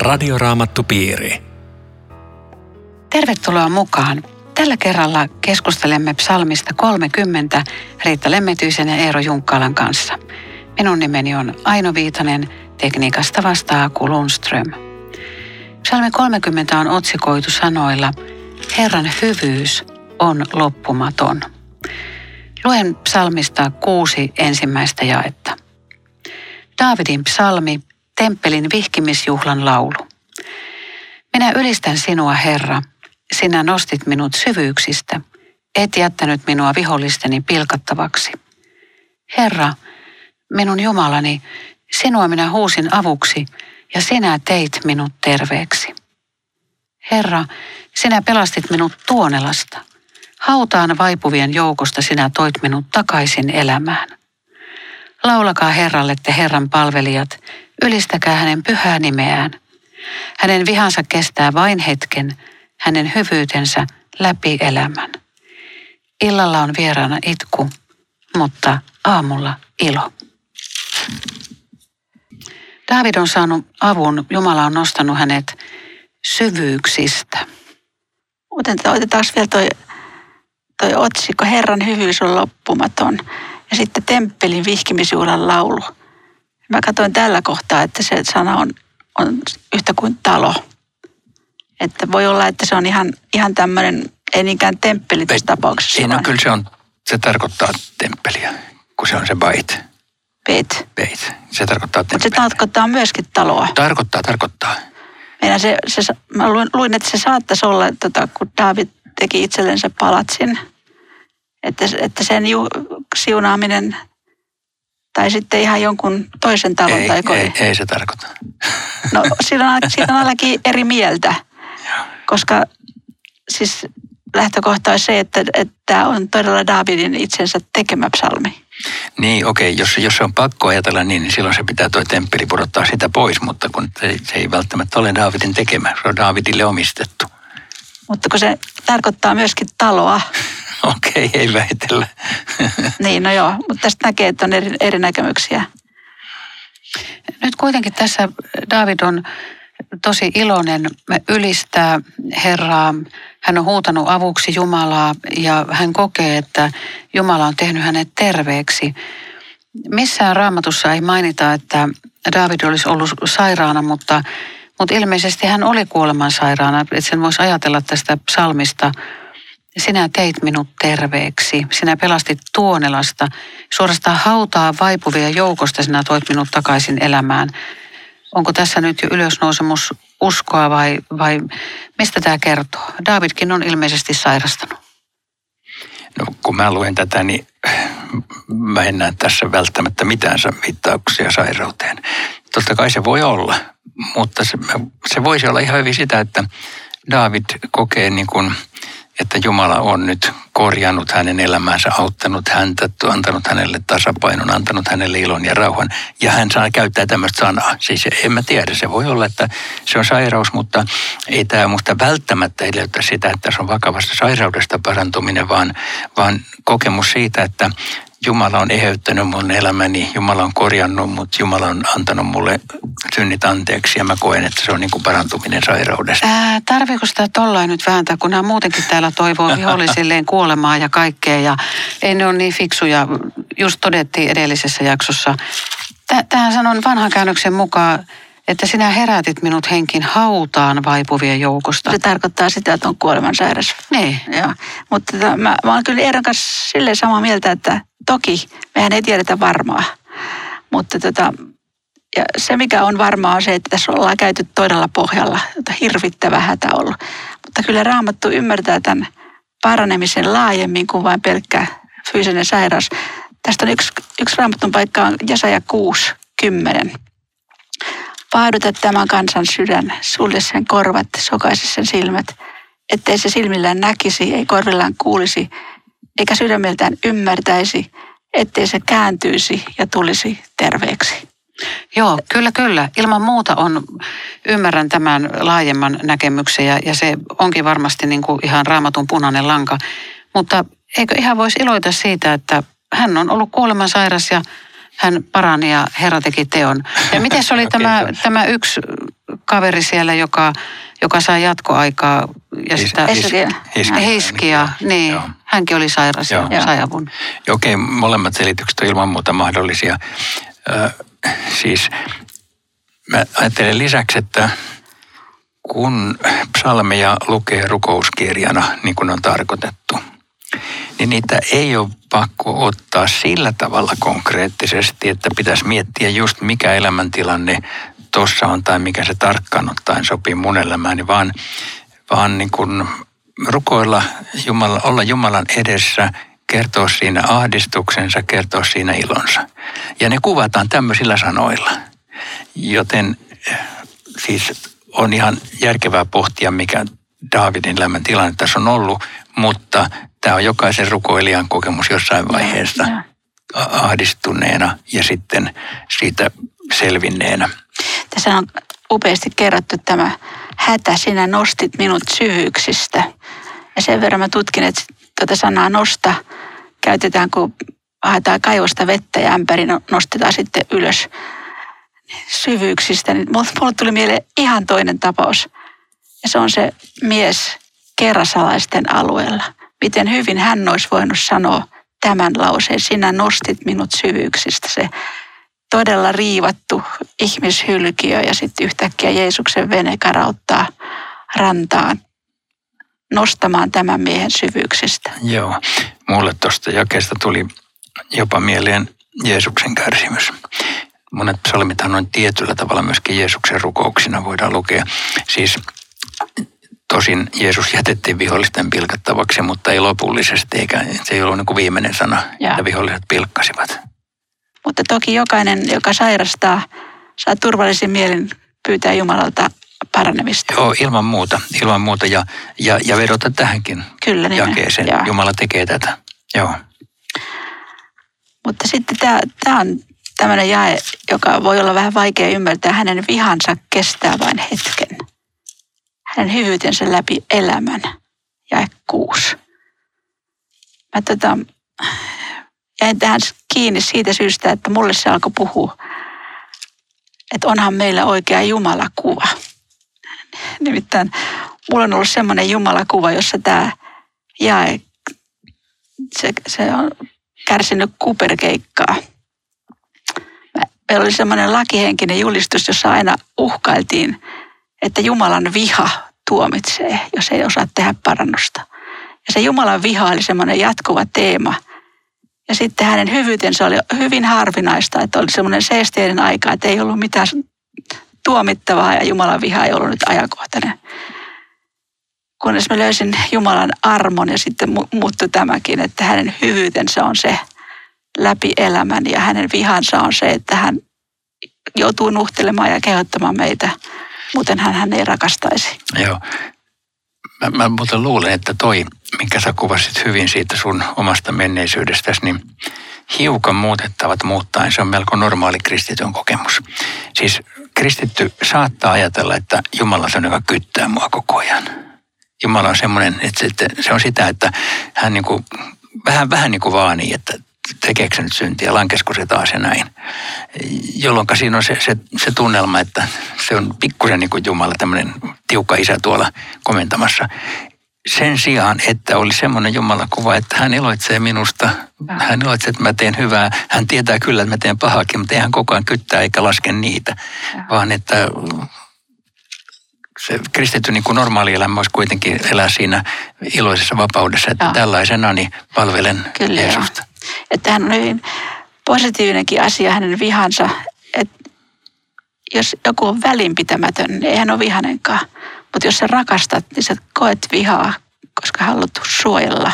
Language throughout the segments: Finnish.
Radioraamattupiiri. Tervetuloa mukaan. Tällä kerralla keskustelemme psalmista 30 Riitta Lemmetyisen ja Eero Junkkalan kanssa. Minun nimeni on Aino Viitanen, tekniikasta vastaa Aku Lundström. Psalmi 30 on otsikoitu sanoilla Herran hyvyys on loppumaton. Luen psalmista kuusi ensimmäistä jaetta. Daavidin psalmi, temppelin vihkimisjuhlan laulu. Minä ylistän sinua, Herra. Sinä nostit minut syvyyksistä. Et jättänyt minua vihollisteni pilkattavaksi. Herra, minun Jumalani, sinua minä huusin avuksi ja sinä teit minut terveeksi. Herra, sinä pelastit minut tuonelasta. Hautaan vaipuvien joukosta sinä toit minut takaisin elämään. Laulakaa Herralle te Herran palvelijat, ylistäkää hänen pyhää nimeään. Hänen vihansa kestää vain hetken, hänen hyvyytensä läpi elämän. Illalla on vieraana itku, mutta aamulla ilo. David on saanut avun, Jumala on nostanut hänet syvyyksistä. Otetaan vielä toi, toi otsikko, Herran hyvyys on loppumaton. Ja sitten temppelin vihkimisjuhlan laulu. Mä katsoin tällä kohtaa, että se sana on, on yhtä kuin talo. Että voi olla, että se on ihan, ihan tämmöinen, ei niinkään temppeli tässä tapauksessa. Siinä on, kyllä se on, se tarkoittaa temppeliä, kun se on se bait. Beit. Beit. Se tarkoittaa Mutta se tarkoittaa myöskin taloa. Tarkoittaa, tarkoittaa. Meidän se, se, mä luin, luin, että se saattaisi olla, tota, kun David teki itsellensä palatsin, että, että sen ju, siunaaminen tai sitten ihan jonkun toisen talon ei, tai kodin. Ei, ei se tarkoita. No siitä on, siitä on ainakin eri mieltä, koska siis lähtökohta on se, että, että tämä on todella Davidin itsensä tekemä psalmi. Niin, okei, jos, jos se on pakko ajatella niin, niin silloin se pitää tuo temppeli pudottaa sitä pois, mutta kun se, se ei välttämättä ole Davidin tekemä, se on Davidille omistettu. Mutta kun se tarkoittaa myöskin taloa. Okei, okay, ei väitellä. niin, no joo, mutta tästä näkee, että on eri, eri näkemyksiä. Nyt kuitenkin tässä David on tosi iloinen, ylistää Herraa. Hän on huutanut avuksi Jumalaa ja hän kokee, että Jumala on tehnyt hänet terveeksi. Missään raamatussa ei mainita, että David olisi ollut sairaana, mutta, mutta ilmeisesti hän oli kuoleman sairaana. Että sen voisi ajatella tästä psalmista. Sinä teit minut terveeksi. Sinä pelastit tuonelasta. Suorastaan hautaa vaipuvia joukosta sinä toit minut takaisin elämään onko tässä nyt jo ylösnousemus uskoa vai, vai mistä tämä kertoo? Davidkin on ilmeisesti sairastanut. No kun mä luen tätä, niin mä en näe tässä välttämättä mitään viittauksia sairauteen. Totta kai se voi olla, mutta se, se voisi olla ihan hyvin sitä, että David kokee niin kuin – että Jumala on nyt korjannut hänen elämäänsä, auttanut häntä, antanut hänelle tasapainon, antanut hänelle ilon ja rauhan. Ja hän saa käyttää tämmöistä sanaa. Siis en mä tiedä, se voi olla, että se on sairaus, mutta ei tämä musta välttämättä edellytä sitä, että se on vakavasta sairaudesta parantuminen, vaan, vaan kokemus siitä, että Jumala on eheyttänyt mun elämäni, Jumala on korjannut mut, Jumala on antanut mulle synnit anteeksi ja mä koen, että se on niin kuin parantuminen sairaudesta. Ää, tarviiko sitä tollain nyt vääntää, kun nämä muutenkin täällä toivoo vihollisilleen kuolemaa ja kaikkea ja ei ne ole niin fiksuja. Just todettiin edellisessä jaksossa. Tähän sanon vanhan käännöksen mukaan, että sinä herätit minut henkin hautaan vaipuvien joukosta. Se tarkoittaa sitä, että on kuolemansairas. Niin. Joo. Mutta tota, mä, mä olen kyllä Eeron kanssa silleen samaa mieltä, että toki mehän ei tiedetä varmaa. Mutta tota, ja se, mikä on varmaa, on se, että tässä ollaan käyty todella pohjalla, jota hirvittävä hätä ollut. Mutta kyllä Raamattu ymmärtää tämän paranemisen laajemmin kuin vain pelkkä fyysinen sairaus. Tästä on yksi, yksi Raamattun paikka on Jesaja 6, 10. Paaduta tämän kansan sydän, sulje sen korvat, sokaise sen silmät, ettei se silmillään näkisi, ei korvillaan kuulisi, eikä sydämeltään ymmärtäisi, ettei se kääntyisi ja tulisi terveeksi. Joo, kyllä, kyllä. Ilman muuta on, ymmärrän tämän laajemman näkemyksen ja, ja se onkin varmasti niin kuin ihan raamatun punainen lanka. Mutta eikö ihan voisi iloita siitä, että hän on ollut kuolemansairas ja hän parani ja Herra teki teon. Ja miten se oli tämä, tämä yksi kaveri siellä, joka, joka sai jatkoaikaa ja His- sitä... Hiskia. Hiskia, niin. Joo. Hänkin oli sairas ja Joo. sai avun. Ja Okei, molemmat selitykset on ilman muuta mahdollisia. Ö, siis mä ajattelen lisäksi, että kun psalmeja lukee rukouskirjana, niin kuin on tarkoitettu, niin niitä ei ole pakko ottaa sillä tavalla konkreettisesti, että pitäisi miettiä just mikä elämäntilanne tuossa on tai mikä se tarkkaan ottaen sopii mun elämääni, vaan, vaan niin kuin rukoilla Jumala, olla Jumalan edessä, kertoa siinä ahdistuksensa, kertoa siinä ilonsa. Ja ne kuvataan tämmöisillä sanoilla. Joten eh, siis on ihan järkevää pohtia, mikä Daavidin elämän tilanne tässä on ollut, mutta tämä on jokaisen rukoilijan kokemus jossain vaiheessa ahdistuneena ja sitten siitä selvinneenä. Tässä on upeasti kerrottu tämä hätä, sinä nostit minut syvyyksistä. Ja sen verran mä tutkin, että tuota sanaa nosta käytetään, kun haetaan kaivosta vettä ja ämpäri no- nostetaan sitten ylös syvyyksistä. Niin mulle tuli mieleen ihan toinen tapaus. Ja se on se mies kerrasalaisten alueella. Miten hyvin hän olisi voinut sanoa tämän lauseen. Sinä nostit minut syvyyksistä. Se todella riivattu ihmishylkiö ja sitten yhtäkkiä Jeesuksen vene karauttaa rantaan nostamaan tämän miehen syvyyksistä. Joo, mulle tuosta jakeesta tuli jopa mieleen Jeesuksen kärsimys. Monet psalmithan on tietyllä tavalla myöskin Jeesuksen rukouksina voidaan lukea. Siis tosin Jeesus jätettiin vihollisten pilkattavaksi, mutta ei lopullisesti, eikä se ei ollut niin kuin viimeinen sana, Joo. että viholliset pilkkasivat. Mutta toki jokainen, joka sairastaa, saa turvallisin mielin pyytää Jumalalta paranemista. Joo, ilman muuta, ilman muuta ja, ja, ja vedota tähänkin Kyllä, niin jakeeseen. joo. Jumala tekee tätä. Joo. Mutta sitten tämä, tämä on tämmöinen jae, joka voi olla vähän vaikea ymmärtää. Hänen vihansa kestää vain hetken. Hänen hyvyytensä läpi elämän. Jae kuusi. Mä tota, jäin tähän kiinni siitä syystä, että mulle se alkoi puhua, että onhan meillä oikea Jumalakuva. Nimittäin mulla on ollut semmoinen Jumalakuva, jossa tämä jae, se, se on kärsinyt kuperkeikkaa. Meillä oli semmoinen lakihenkinen julistus, jossa aina uhkailtiin, että Jumalan viha tuomitsee, jos ei osaa tehdä parannusta. Ja se Jumalan viha oli semmoinen jatkuva teema. Ja sitten hänen hyvyytensä oli hyvin harvinaista, että oli semmoinen seesteinen aika, että ei ollut mitään tuomittavaa ja Jumalan viha ei ollut nyt ajankohtainen. Kunnes mä löysin Jumalan armon ja sitten mu- muuttui tämäkin, että hänen hyvyytensä on se läpi elämän ja hänen vihansa on se, että hän joutuu nuhtelemaan ja kehottamaan meitä, muuten hän, hän ei rakastaisi. Joo. Mä, mä muuten luulen, että toi, minkä sä kuvasit hyvin siitä sun omasta menneisyydestäsi, niin hiukan muutettavat muuttaen, se on melko normaali kristityn kokemus. Siis kristitty saattaa ajatella, että Jumala on joka kyttää mua koko ajan. Jumala on semmoinen, että se, että se on sitä, että hän niin kuin, vähän, vähän niin kuin vaanii, että tekeekö se nyt syntiä, lankesko se taas ja näin. Jolloin siinä on se, se, se tunnelma, että se on pikkusen niin kuin Jumala, tämmöinen tiukka isä tuolla komentamassa. Sen sijaan, että oli semmoinen Jumalan kuva, että hän iloitsee minusta, hän iloitsee, että mä teen hyvää. Hän tietää kyllä, että mä teen pahakin, mutta ei hän koko ajan kyttää eikä laske niitä, vaan että se kristitty niin kuin normaali elämä olisi kuitenkin elää siinä iloisessa vapaudessa, että Joo. tällaisena niin palvelen Kyllä. Jeesusta. Että hän on hyvin positiivinenkin asia hänen vihansa, että jos joku on välinpitämätön, niin ei hän ole vihanenkaan. Mutta jos sä rakastat, niin sä koet vihaa, koska haluat suojella.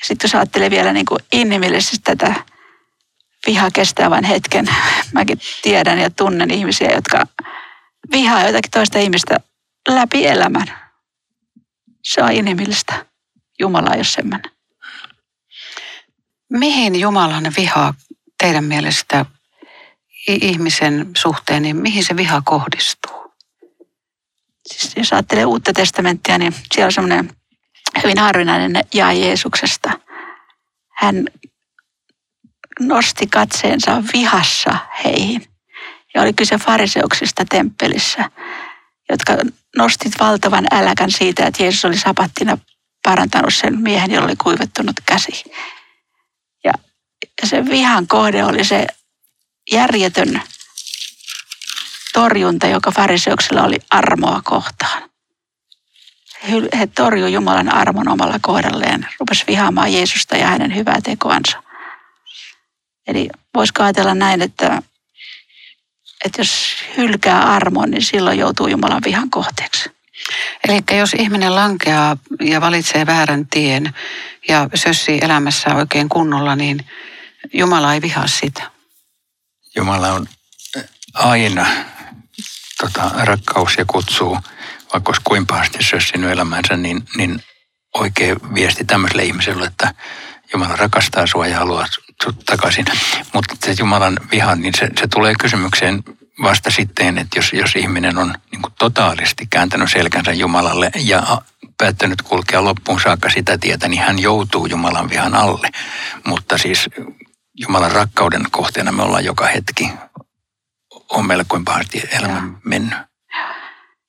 Ja sitten jos ajattelee vielä niin kuin inhimillisesti tätä vihaa kestää vain hetken. Mäkin tiedän ja tunnen ihmisiä, jotka vihaa jotakin toista ihmistä läpi elämän. Se on inhimillistä. Jumala ole semmoinen. Mihin Jumalan viha teidän mielestä ihmisen suhteen, niin mihin se viha kohdistuu? siis jos ajattelee uutta testamenttia, niin siellä on semmoinen hyvin harvinainen jae Jeesuksesta. Hän nosti katseensa vihassa heihin. Ja oli kyse fariseuksista temppelissä, jotka nostit valtavan äläkän siitä, että Jeesus oli sapattina parantanut sen miehen, jolla oli kuivettunut käsi. Ja, vihan kohde oli se järjetön torjunta, joka fariseuksilla oli armoa kohtaan. He torjui Jumalan armon omalla kohdalleen, rupes vihaamaan Jeesusta ja hänen hyvää tekoansa. Eli voisiko ajatella näin, että, että jos hylkää armon, niin silloin joutuu Jumalan vihan kohteeksi. Eli jos ihminen lankeaa ja valitsee väärän tien ja sössii elämässä oikein kunnolla, niin Jumala ei vihaa sitä. Jumala on aina tota, rakkaus ja kutsuu, vaikka olisi kuinka pahasti sössinyt elämänsä, niin, niin oikea viesti tämmöiselle ihmiselle, että Jumala rakastaa sinua ja haluaa sut takaisin. Mutta se Jumalan viha, niin se, se tulee kysymykseen vasta sitten, että jos, jos ihminen on niin kuin totaalisti kääntänyt selkänsä Jumalalle ja päättänyt kulkea loppuun saakka sitä tietä, niin hän joutuu Jumalan vihan alle. Mutta siis Jumalan rakkauden kohteena me ollaan joka hetki. On melkoin pahasti elämä mennyt.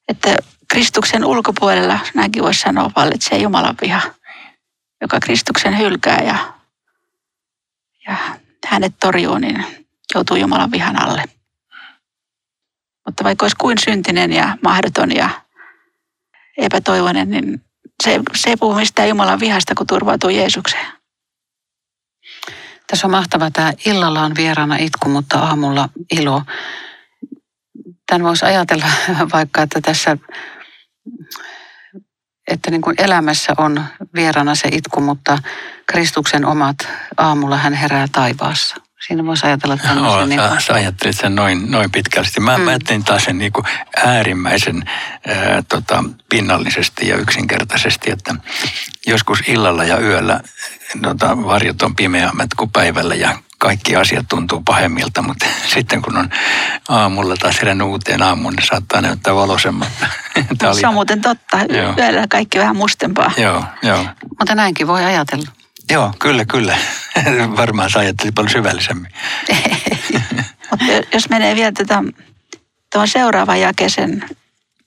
Että Kristuksen ulkopuolella, näinkin voisi sanoa, vallitsee Jumalan viha, joka Kristuksen hylkää ja, ja hänet torjuu, niin joutuu Jumalan vihan alle. Mutta vaikka olisi kuin syntinen ja mahdoton ja epätoivoinen, niin se, se ei puhu mistään Jumalan vihasta, kun turvautuu Jeesukseen. Tässä on mahtava tämä illalla on vieraana itku, mutta aamulla ilo. Tämän voisi ajatella vaikka, että tässä että niin kuin elämässä on vieraana se itku, mutta Kristuksen omat aamulla hän herää taivaassa. Siinä voisi ajatella tämmöisen. No, niin kuin... sä ajattelit sen noin, noin pitkälti. Mä, mm. mä ajattelin taas sen niin kuin äärimmäisen ää, tota, pinnallisesti ja yksinkertaisesti, että joskus illalla ja yöllä tota, varjot on pimeämmät kuin päivällä ja kaikki asiat tuntuu pahemmilta, mutta sitten kun on aamulla taas herännyt uuteen aamuun, niin saattaa näyttää valoisemmat. Tämä oli... Se on muuten totta. Joo. Yöllä kaikki vähän mustempaa. Joo, joo. Mutta näinkin voi ajatella. Joo, kyllä, kyllä. Varmaan sä ajattelit paljon syvällisemmin. Mutta jos menee vielä tätä, tuon seuraavan jakesen,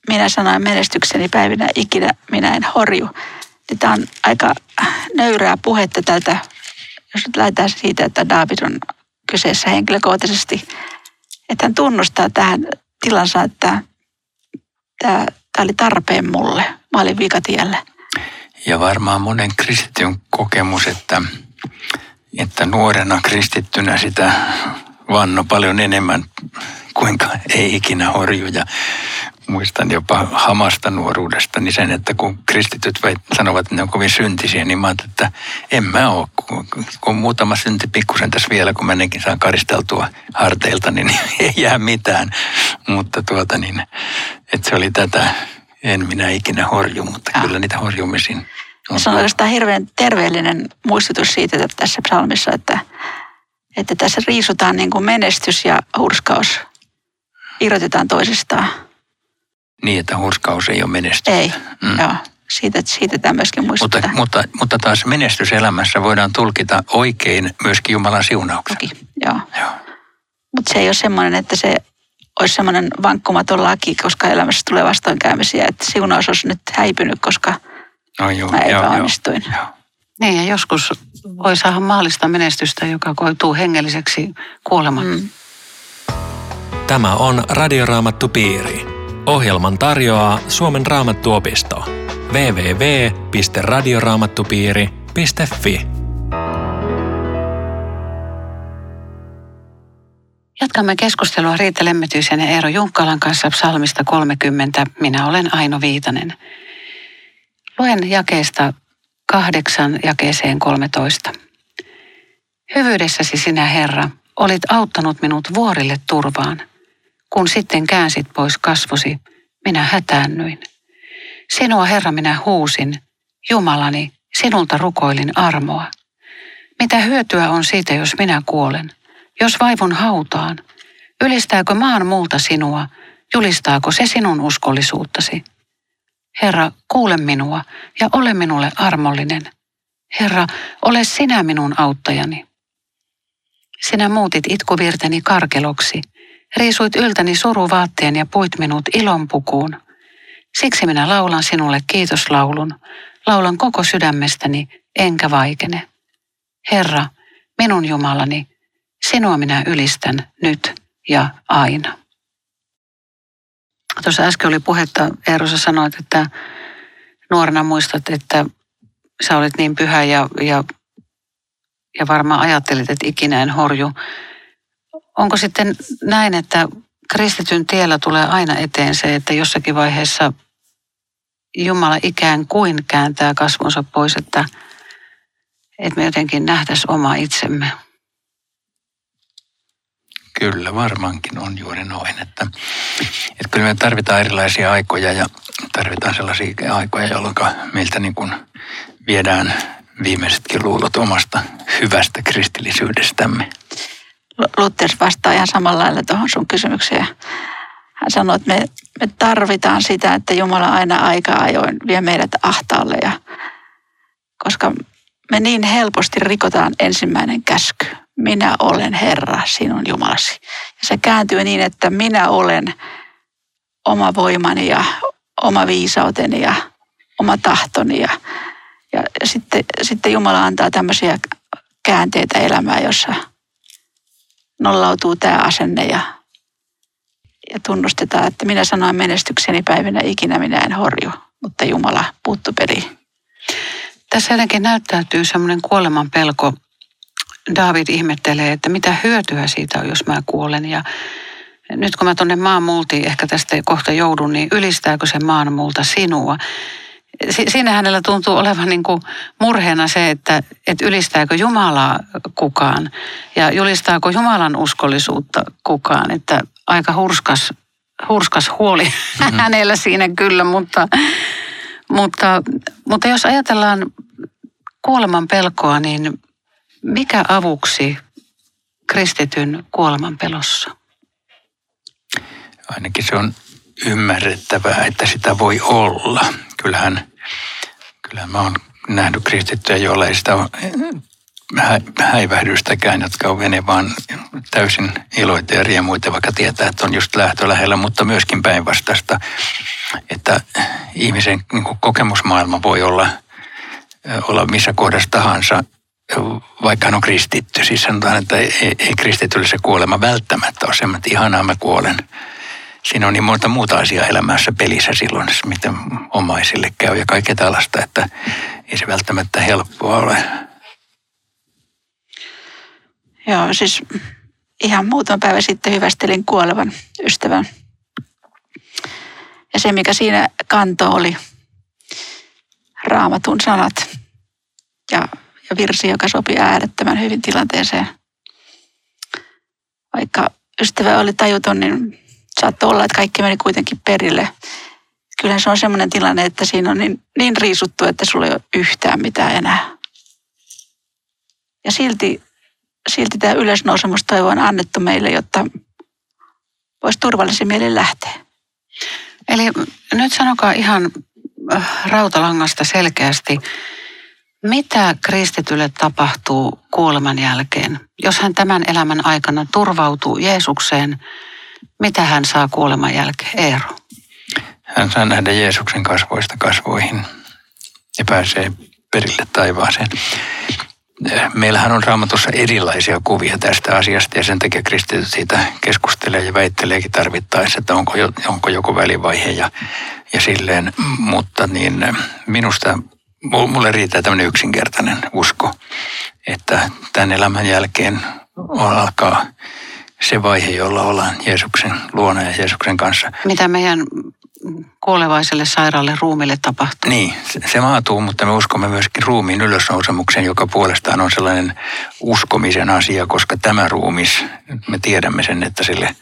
minä sanoin menestykseni päivinä ikinä minä en horju. Niin tämä on aika nöyrää puhetta tältä, jos nyt lähdetään siitä, että David on kyseessä henkilökohtaisesti, että hän tunnustaa tähän tilansa, että tämä, tämä oli tarpeen mulle. Mä olin vikatiellä. Ja varmaan monen kristityn kokemus, että, että nuorena kristittynä sitä vanno paljon enemmän, kuinka ei ikinä horju. Ja muistan jopa hamasta nuoruudesta, niin sen, että kun kristityt sanovat, että ne on kovin syntisiä, niin mä ajattelin, että en mä ole. Kun, kun muutama synti pikkusen tässä vielä, kun mä ennenkin saan karisteltua harteilta, niin ei jää mitään. Mutta tuota niin, että se oli tätä en minä ikinä horju, mutta ja. kyllä niitä horjumisiin on. Se on oikeastaan hirveän terveellinen muistutus siitä että tässä psalmissa, että, että tässä riisutaan niin kuin menestys ja hurskaus. Irrotetaan toisistaan. Niin, että hurskaus ei ole menestys. Ei, mm. joo. Siitä, siitä tämä myöskin muistuttaa. Mutta, mutta, mutta taas menestyselämässä voidaan tulkita oikein myöskin Jumalan siunauksen. Toki, joo. joo. Mutta se ei ole semmoinen, että se olisi semmoinen vankkumaton laki, koska elämässä tulee vastoinkäymisiä, että siunaus olisi nyt häipynyt, koska no, joo, mä epäonnistuin. Joo, joo. Niin ja joskus voi saada maallista menestystä, joka koituu hengelliseksi kuoleman. Mm. Tämä on Radioraamattu Piiri. Ohjelman tarjoaa Suomen raamattuopisto. www.radioraamattupiiri.fi Jatkamme keskustelua Riitta Lemmetyisen ja Eero Junkkalan kanssa psalmista 30. Minä olen Aino Viitanen. Luen jakeesta kahdeksan jakeeseen 13. Hyvyydessäsi sinä, Herra, olit auttanut minut vuorille turvaan. Kun sitten käänsit pois kasvosi, minä hätäännyin. Sinua, Herra, minä huusin. Jumalani, sinulta rukoilin armoa. Mitä hyötyä on siitä, jos minä kuolen? Jos vaivun hautaan, ylistääkö maan multa sinua, julistaako se sinun uskollisuuttasi? Herra, kuule minua ja ole minulle armollinen. Herra, ole sinä minun auttajani. Sinä muutit itkuvirteni karkeloksi. Riisuit yltäni suruvaatteen ja puit minut ilonpukuun. Siksi minä laulan sinulle kiitoslaulun. Laulan koko sydämestäni, enkä vaikene. Herra, minun Jumalani, sinua minä ylistän nyt ja aina. Tuossa äsken oli puhetta, Eero, sä sanoit, että nuorena muistat, että sä olet niin pyhä ja, ja, ja varmaan ajattelit, että ikinä en horju. Onko sitten näin, että kristityn tiellä tulee aina eteen se, että jossakin vaiheessa Jumala ikään kuin kääntää kasvonsa pois, että, että me jotenkin nähtäisiin oma itsemme? Kyllä, varmaankin on juuri noin. Että, että kyllä me tarvitaan erilaisia aikoja ja tarvitaan sellaisia aikoja, jolloin meiltä niin kuin viedään viimeisetkin luulot omasta hyvästä kristillisyydestämme. Luther vastaa ihan samalla lailla tuohon sun kysymykseen. Hän sanoi, että me, me tarvitaan sitä, että Jumala aina aika ajoin vie meidät ahtaalle. Ja, koska me niin helposti rikotaan ensimmäinen käsky. Minä olen Herra, sinun Jumalasi. Ja se kääntyy niin, että minä olen oma voimani ja oma viisauteni ja oma tahtoni. Ja, ja sitten, sitten Jumala antaa tämmöisiä käänteitä elämään, jossa nollautuu tämä asenne ja, ja tunnustetaan, että minä sanoin menestykseni päivinä ikinä minä en horju, mutta Jumala puuttu peliin. Tässä jotenkin näyttäytyy semmoinen kuoleman pelko. David ihmettelee, että mitä hyötyä siitä on, jos mä kuolen. Ja nyt kun mä tuonne maan multiin ehkä tästä kohta joudun, niin ylistääkö se maan multa sinua? Siinä hänellä tuntuu olevan niin kuin murheena se, että, että ylistääkö Jumalaa kukaan ja julistaako Jumalan uskollisuutta kukaan. Että aika hurskas, hurskas huoli mm-hmm. hänellä siinä kyllä, mutta, mutta, mutta jos ajatellaan kuoleman pelkoa, niin mikä avuksi kristityn kuoleman pelossa? Ainakin se on ymmärrettävää, että sitä voi olla. Kyllähän, kyllähän mä oon nähnyt kristittyjä, joilla ei sitä häivähdystäkään, jotka on vene vaan täysin iloita ja riemuita, vaikka tietää, että on just lähtö lähellä, mutta myöskin päinvastaista, että ihmisen niin kokemusmaailma voi olla, olla missä kohdassa tahansa, vaikka hän on kristitty. Siis sanotaan, että ei, ei kristitylle se kuolema välttämättä ole semmoinen, että ihanaa mä kuolen siinä on niin monta muuta asiaa elämässä pelissä silloin, miten omaisille käy ja kaikkea tällaista, että ei se välttämättä helppoa ole. Joo, siis ihan muutama päivä sitten hyvästelin kuolevan ystävän. Ja se, mikä siinä kanto oli raamatun sanat ja, ja virsi, joka sopi äärettömän hyvin tilanteeseen. Vaikka ystävä oli tajuton, niin saattoi olla, että kaikki meni kuitenkin perille. Kyllähän se on semmoinen tilanne, että siinä on niin, niin riisuttu, että sulla ei ole yhtään mitään enää. Ja silti, silti tämä ylösnousemustoivo on annettu meille, jotta voisi turvallisin mielin lähteä. Eli nyt sanokaa ihan äh, rautalangasta selkeästi, mitä kristitylle tapahtuu kuoleman jälkeen, jos hän tämän elämän aikana turvautuu Jeesukseen – mitä hän saa kuoleman jälkeen? Eero. Hän saa nähdä Jeesuksen kasvoista kasvoihin ja pääsee perille taivaaseen. Meillähän on raamatussa erilaisia kuvia tästä asiasta ja sen takia kristityt siitä keskustelee ja väitteleekin tarvittaessa, että onko, onko joku välivaihe ja, ja silleen. Mutta niin minusta mulle riittää tämmöinen yksinkertainen usko, että tämän elämän jälkeen alkaa se vaihe, jolla ollaan Jeesuksen luona ja Jeesuksen kanssa. Mitä meidän kuolevaiselle sairaalle ruumille tapahtuu. Niin, se, se maatuu, mutta me uskomme myöskin ruumiin ylösnousemuksen, joka puolestaan on sellainen uskomisen asia, koska tämä ruumis, me tiedämme sen, että sille,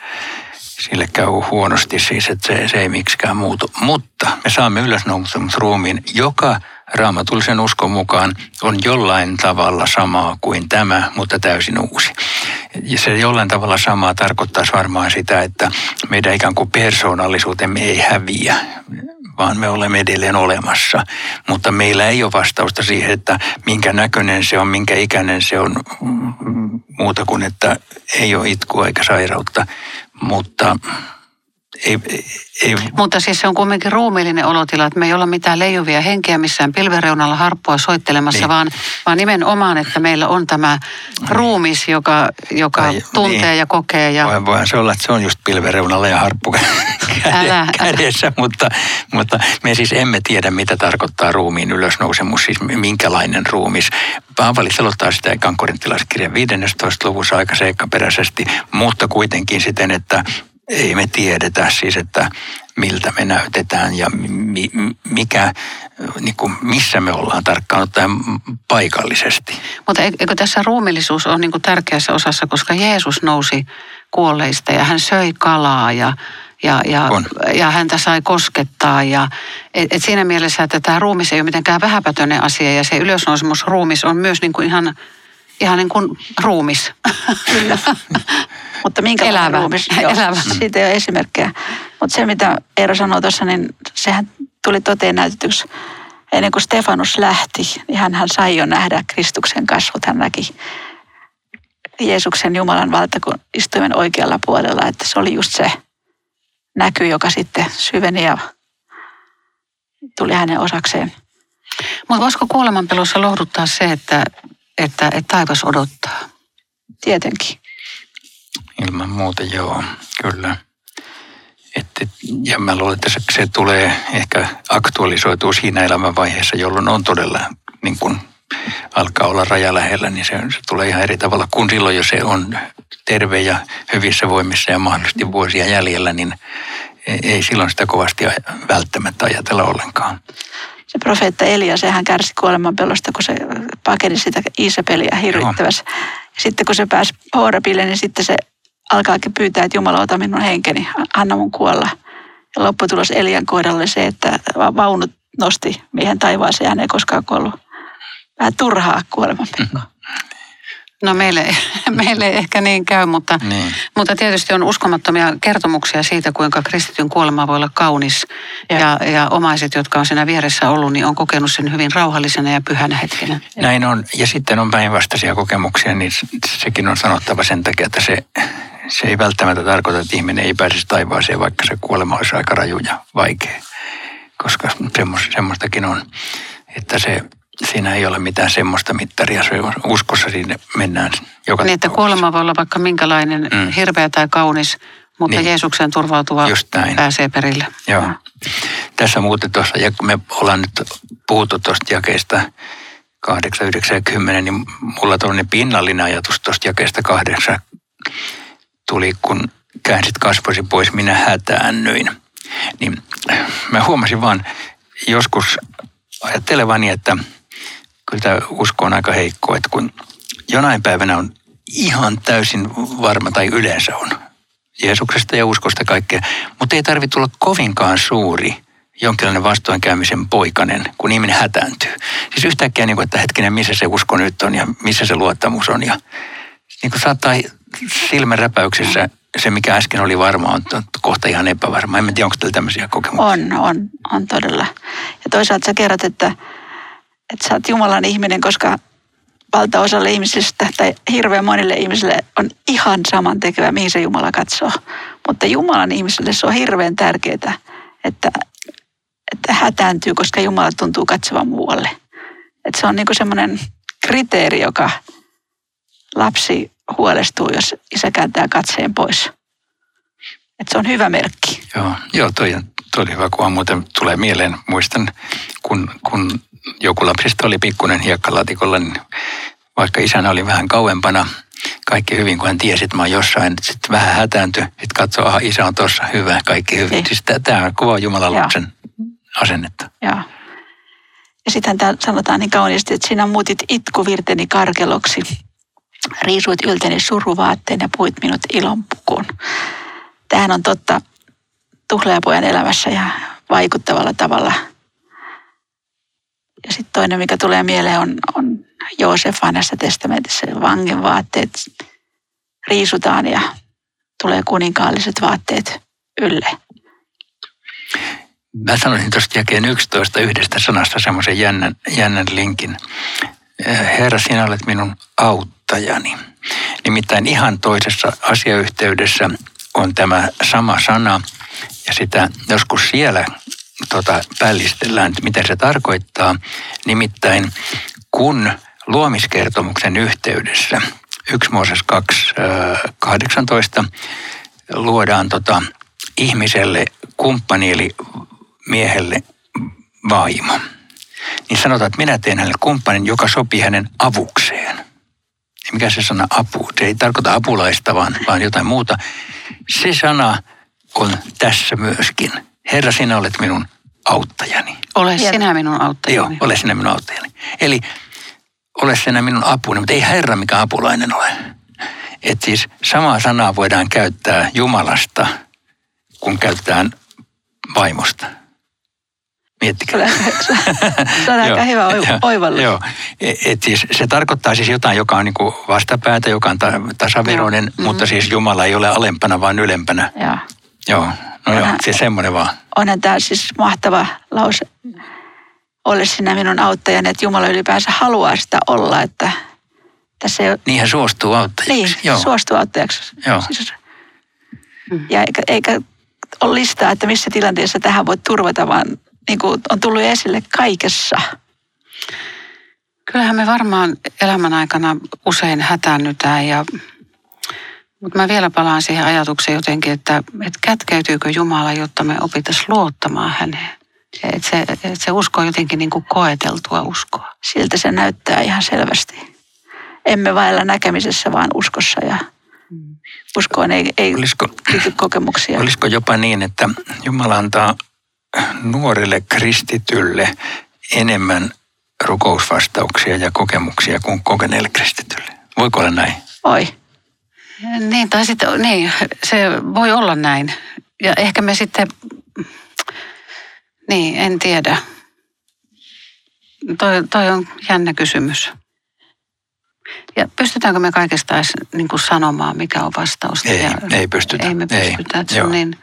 sille käy huonosti siis, että se, se ei miksikään muutu. Mutta me saamme ylösnousemusruumiin, joka raamatullisen uskon mukaan on jollain tavalla samaa kuin tämä, mutta täysin uusi. Ja se jollain tavalla samaa tarkoittaisi varmaan sitä, että meidän ikään kuin persoonallisuutemme ei häviä, vaan me olemme edelleen olemassa. Mutta meillä ei ole vastausta siihen, että minkä näköinen se on, minkä ikäinen se on, mm, muuta kuin että ei ole itkua eikä sairautta. Mutta ei, ei. Mutta siis se on kuitenkin ruumiillinen olotila, että me ei olla mitään leijuvia henkeä missään pilvereunalla harppua soittelemassa, niin. vaan, vaan nimenomaan, että meillä on tämä ruumis, joka, joka Ai, tuntee niin. ja kokee. Ja... Voi, voihan se olla, että se on just pilvereunalla ja harppu älä, kädessä, älä. Mutta, mutta me siis emme tiedä, mitä tarkoittaa ruumiin ylösnousemus, siis minkälainen ruumis. Paavali selottaa sitä ekan korintilaiskirjan 15. luvussa aika seikkaperäisesti, mutta kuitenkin siten, että ei me tiedetä siis, että miltä me näytetään ja mi, mikä, niin kuin, missä me ollaan tarkkaan ottaen paikallisesti. Mutta eikö tässä ruumillisuus ole niin kuin tärkeässä osassa, koska Jeesus nousi kuolleista ja hän söi kalaa ja, ja, ja, ja häntä sai koskettaa. Ja, et, et siinä mielessä, että tämä ruumis ei ole mitenkään vähäpätöinen asia ja se ylösnousemus ruumis on myös niin kuin ihan, ihan niin kuin ruumis. Kyllä. Mutta minkälainen elävä. ruumis? Joo, elävä. Siitä ei ole esimerkkejä. Mutta se, mitä Eero sanoi tuossa, niin sehän tuli toteen näytetyksi ennen kuin Stefanus lähti, niin hän, hän sai jo nähdä Kristuksen kasvot. Hän näki Jeesuksen Jumalan valtakunnan oikealla puolella, että se oli just se näky, joka sitten syveni ja tuli hänen osakseen. Mutta voisiko kuolemanpelossa lohduttaa se, että, että, että taivas odottaa? Tietenkin. Ilman muuta joo, kyllä. Et, ja mä luulen, että se, se tulee ehkä aktualisoituu siinä elämänvaiheessa, jolloin on todella niin kun alkaa olla raja lähellä, niin se, se tulee ihan eri tavalla kuin silloin, jos se on terve ja hyvissä voimissa ja mahdollisesti vuosia jäljellä, niin ei, silloin sitä kovasti välttämättä ajatella ollenkaan. Se profeetta Elia, sehän kärsi kuolemanpelosta, kun se pakeni sitä Iisapeliä hirvittävässä. Ja sitten kun se pääsi Horabille, niin sitten se alkaakin pyytää, että Jumala ota minun henkeni, anna mun kuolla. Ja lopputulos Elian kohdalla oli se, että vaunut nosti miehen taivaaseen ja hän ei koskaan kuollut. Vähän turhaa kuoleman No meille, meille ei ehkä niin käy, mutta, niin. mutta tietysti on uskomattomia kertomuksia siitä, kuinka kristityn kuolema voi olla kaunis. Ja, ja, ja omaiset, jotka on siinä vieressä ollut, niin on kokenut sen hyvin rauhallisena ja pyhänä hetkenä. Näin on. Ja sitten on päinvastaisia kokemuksia, niin sekin on sanottava sen takia, että se, se ei välttämättä tarkoita, että ihminen ei pääsisi taivaaseen, vaikka se kuolema olisi aika raju ja vaikea. Koska semmoistakin on, että se siinä ei ole mitään semmoista mittaria. Se uskossa sinne mennään joka Niin, että kuolema voi olla vaikka minkälainen mm. hirveä tai kaunis, mutta niin. Jeesuksen turvautuva Just näin. pääsee perille. Joo. Ja. Tässä muuten tuossa, ja me ollaan nyt puhuttu tuosta jakeesta 8, 9 ja 10, niin mulla tuollainen pinnallinen ajatus tuosta jakeesta 8 tuli, kun käänsit kasvoisi pois, minä hätäännyin. Niin mä huomasin vaan joskus ajattelevani, että kyllä tämä usko on aika heikko, että kun jonain päivänä on ihan täysin varma, tai yleensä on, Jeesuksesta ja uskosta kaikkea, mutta ei tarvitse tulla kovinkaan suuri jonkinlainen vastoinkäymisen poikanen, kun ihminen hätääntyy. Siis yhtäkkiä, niin kuin, että hetkinen, missä se usko nyt on ja missä se luottamus on. Ja niin kuin saattaa silmänräpäyksessä se, mikä äsken oli varma, on kohta ihan epävarma. En tiedä, onko teillä tämmöisiä kokemuksia? On, on, on todella. Ja toisaalta sä kerrot, että että sä oot Jumalan ihminen, koska valtaosalle ihmisistä tai hirveän monille ihmisille on ihan saman tekevä, mihin se Jumala katsoo. Mutta Jumalan ihmiselle se on hirveän tärkeää, että, että hätääntyy, koska Jumala tuntuu katsovan muualle. Että se on niin semmoinen kriteeri, joka lapsi huolestuu, jos isä kääntää katseen pois. Että se on hyvä merkki. Joo, joo toi, toi hyvä kuva. Muuten tulee mieleen, muistan, kun, kun joku lapsista oli pikkuinen hiekkalaatikolla, niin vaikka isänä oli vähän kauempana, kaikki hyvin, kun hän tiesi, että mä oon jossain, sitten vähän hätääntyi, sitten katsoo, aha, isä on tuossa, hyvä, kaikki hyvin. Ei. Siis tämä on kova Jumalan lapsen asennetta. Joo. Ja sitten sanotaan niin kauniisti, että sinä muutit itkuvirteni karkeloksi, riisuit ylteni suruvaatteen ja puit minut ilonpukuun. Tämähän on totta tuhlaajapojan elämässä ja vaikuttavalla tavalla – ja sitten toinen, mikä tulee mieleen, on, on Joosef vanhassa testamentissa. Vangin vaatteet riisutaan ja tulee kuninkaalliset vaatteet ylle. Mä sanoisin tuosta jakeen 11 yhdestä sanasta semmoisen jännän, jännän linkin. Herra, sinä olet minun auttajani. Nimittäin ihan toisessa asiayhteydessä on tämä sama sana ja sitä joskus siellä tota, pällistellään, että mitä se tarkoittaa. Nimittäin kun luomiskertomuksen yhteydessä 1 Mooses 2, 18 luodaan tota, ihmiselle kumppani eli miehelle vaimo. Niin sanotaan, että minä teen hänelle kumppanin, joka sopii hänen avukseen. Ja mikä se sana apu? Se ei tarkoita apulaista, vaan, vaan jotain muuta. Se sana on tässä myöskin. Herra, sinä olet minun auttajani. Ole sinä minun auttajani. Joo, ole sinä minun auttajani. Eli ole sinä minun apuni, mutta ei Herra mikä apulainen ole. Että siis samaa sanaa voidaan käyttää Jumalasta, kun käytetään vaimosta. Miettikää. Se on aika hyvä oivallus. Joo, e, et siis se tarkoittaa siis jotain, joka on niin kuin vastapäätä, joka on tasaveroinen, joo. mutta siis Jumala ei ole alempana, vaan ylempänä. Joo. Joo, no joo, siis semmoinen vaan. Onhan tämä siis mahtava lause. Ole sinä minun auttajan, että Jumala ylipäänsä haluaa sitä olla, että tässä ei ole... Niin hän suostuu auttajaksi. Niin, joo. suostuu auttajaksi. Joo. Siis, ja eikä, eikä ole listaa, että missä tilanteessa tähän voit turvata, vaan niin kuin on tullut esille kaikessa. Kyllähän me varmaan elämän aikana usein hätännytään ja mutta mä vielä palaan siihen ajatukseen jotenkin, että, että kätkeytyykö Jumala, jotta me opittaisiin luottamaan häneen. Että se, että se usko on jotenkin niin kuin koeteltua uskoa. Siltä se näyttää ihan selvästi. Emme vailla näkemisessä, vaan uskossa ja mm. uskoon ei, ei olisiko, kokemuksia. Olisiko jopa niin, että Jumala antaa nuorelle kristitylle enemmän rukousvastauksia ja kokemuksia kuin kokeneelle kristitylle? Voiko olla näin? Voi. Niin, tai sitten, niin, se voi olla näin. Ja ehkä me sitten, niin, en tiedä. Toi, toi on jännä kysymys. Ja pystytäänkö me kaikesta edes niin kuin sanomaan, mikä on vastaus? Ei, ja, ei pystytä. Ei me pystytä. Ei. Että se on niin,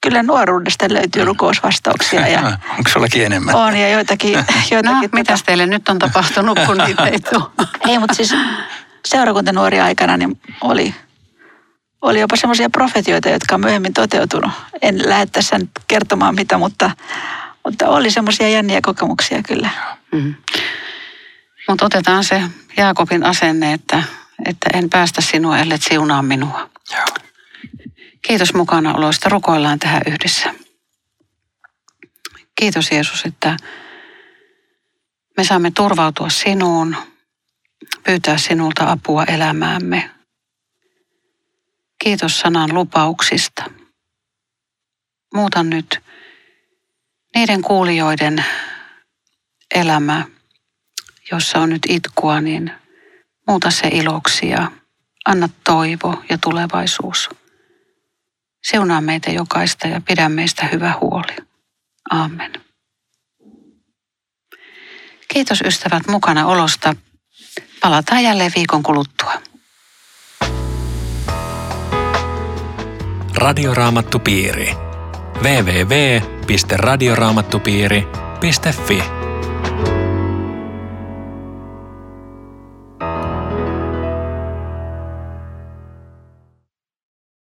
kyllä nuoruudesta löytyy mm. rukousvastauksia. Ja Onko sullakin enemmän? On ja joitakin. joitakin no, tota... mitäs teille nyt on tapahtunut, kun niitä ei tule? ei, mutta siis seurakuntanuori aikana niin oli, oli jopa semmoisia profetioita, jotka on myöhemmin toteutunut. En lähde tässä nyt kertomaan mitä, mutta, mutta oli semmoisia jänniä kokemuksia kyllä. Mm. Mutta otetaan se Jaakobin asenne, että, että en päästä sinua, ellei siunaa minua. Joo. Kiitos mukanaoloista. Rukoillaan tähän yhdessä. Kiitos Jeesus, että me saamme turvautua sinuun, pyytää sinulta apua elämäämme. Kiitos sanan lupauksista. Muuta nyt niiden kuulijoiden elämä, jossa on nyt itkua, niin muuta se iloksi ja anna toivo ja tulevaisuus. Siunaa meitä jokaista ja pidä meistä hyvä huoli. Amen. Kiitos ystävät mukana olosta. Palataan jälleen viikon kuluttua. Radioraamattupiiri. www.radioraamattupiiri.fi